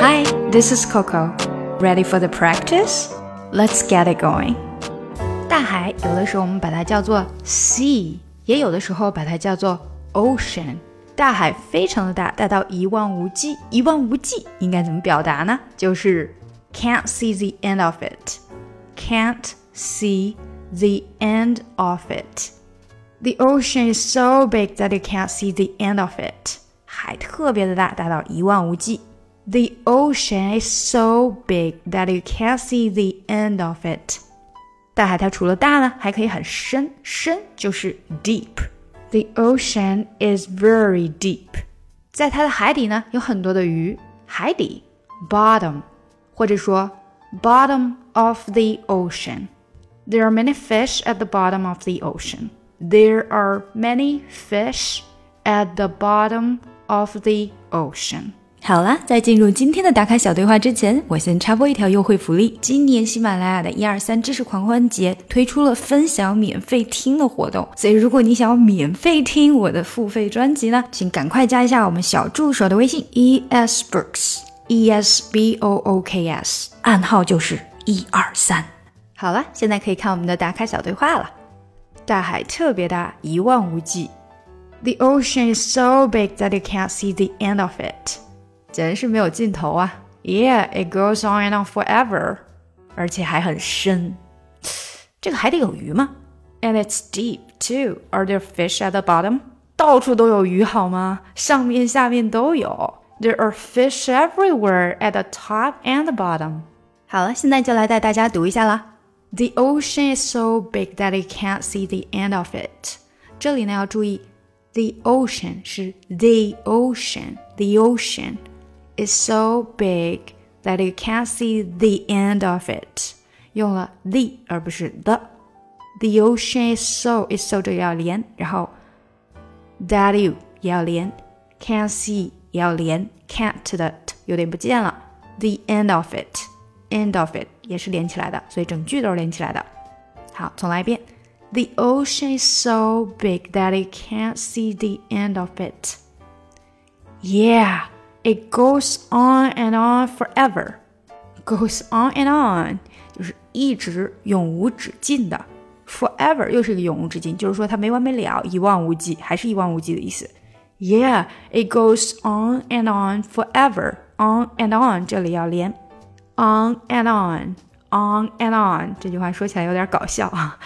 Hi, this is Coco. Ready for the practice? Let's get it going. 大海有的时候我们把它叫做 sea，也有的时候把它叫做 ocean。大海非常的大，大到一望无际。一望无际应该怎么表达呢？就是 can't see the end of it. Can't see the end of it. The ocean is so big that you can't see the end of it. 海特别的大，大到一望无际。 The ocean is so big that you can't see the end of it. 大海它除了大呢，还可以很深，深就是 deep。The ocean is very deep。在它的海底呢，有很多的鱼。海底 bottom，或者说 bottom of the ocean。There are many fish at the bottom of the ocean. There are many fish at the bottom of the ocean. 好啦，在进入今天的打卡小对话之前，我先插播一条优惠福利。今年喜马拉雅的一二三知识狂欢节推出了分享免费听的活动，所以如果你想要免费听我的付费专辑呢，请赶快加一下我们小助手的微信 e s books e s b o o k s，暗号就是一二三。好了，现在可以看我们的打卡小对话了。大海特别大，一望无际。The ocean is so big that you can't see the end of it. 简直是没有尽头啊！Yeah, it goes on and on forever，而且还很深。这个海底有鱼吗？And it's deep too. Are there fish at the bottom？到处都有鱼好吗？上面下面都有。There are fish everywhere at the top and the bottom。好了，现在就来带大家读一下啦。The ocean is so big that you can't see the end of it。这里呢要注意，the ocean 是 the ocean，the ocean。 is so big that you can't see the end of it。用了 the 而不是 the。The ocean is so is so 这个要连，然后 that you 也要连，can't see 也要连，can't 的 t 有点不见了。The end of it, end of it 也是连起来的，所以整句都是连起来的。好，重来一遍。The ocean is so big that you can't see the end of it. Yeah. It goes on and on forever. Goes on and on 就是一直永无止境的。Forever 又是一个永无止境，就是说它没完没了，一望无际，还是一望无际的意思。Yeah, it goes on and on forever. On and on 这里要连，on and on, on and on 这句话说起来有点搞笑啊。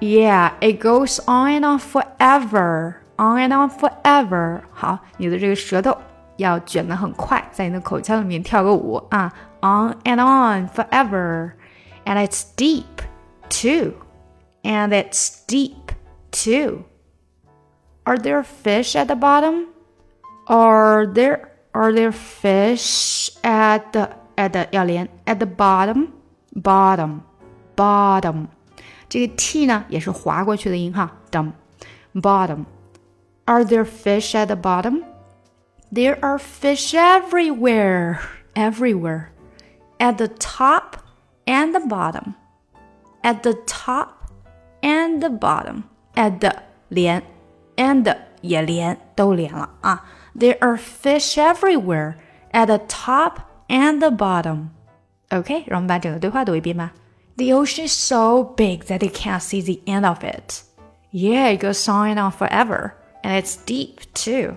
Yeah, it goes on and on forever. On and on forever. 好，你的这个舌头。 要卷得很快，在你的口腔里面跳个舞啊！On and on forever, and it's deep too, and it's deep too. Are there fish at the bottom? Are there are there fish at the at the 要连 at the bottom bottom bottom 这个 t 呢也是划过去的音哈，dum bottom. Are there fish at the bottom? There are fish everywhere, everywhere, at the top and the bottom, at the top and the bottom, at the 连 and 也连都连了啊。There are fish everywhere, at the top and the bottom. OK，让我们把整个对话读一遍吧。The ocean is so big that you can't see the end of it. Yeah, it goes on and on forever, and it's deep too.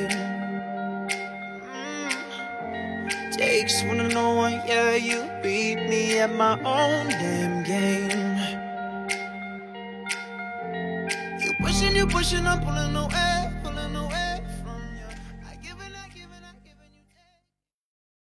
Takes one to know one, yeah, you beat me at my own damn game. You pushing, you pushing, I'm pulling away.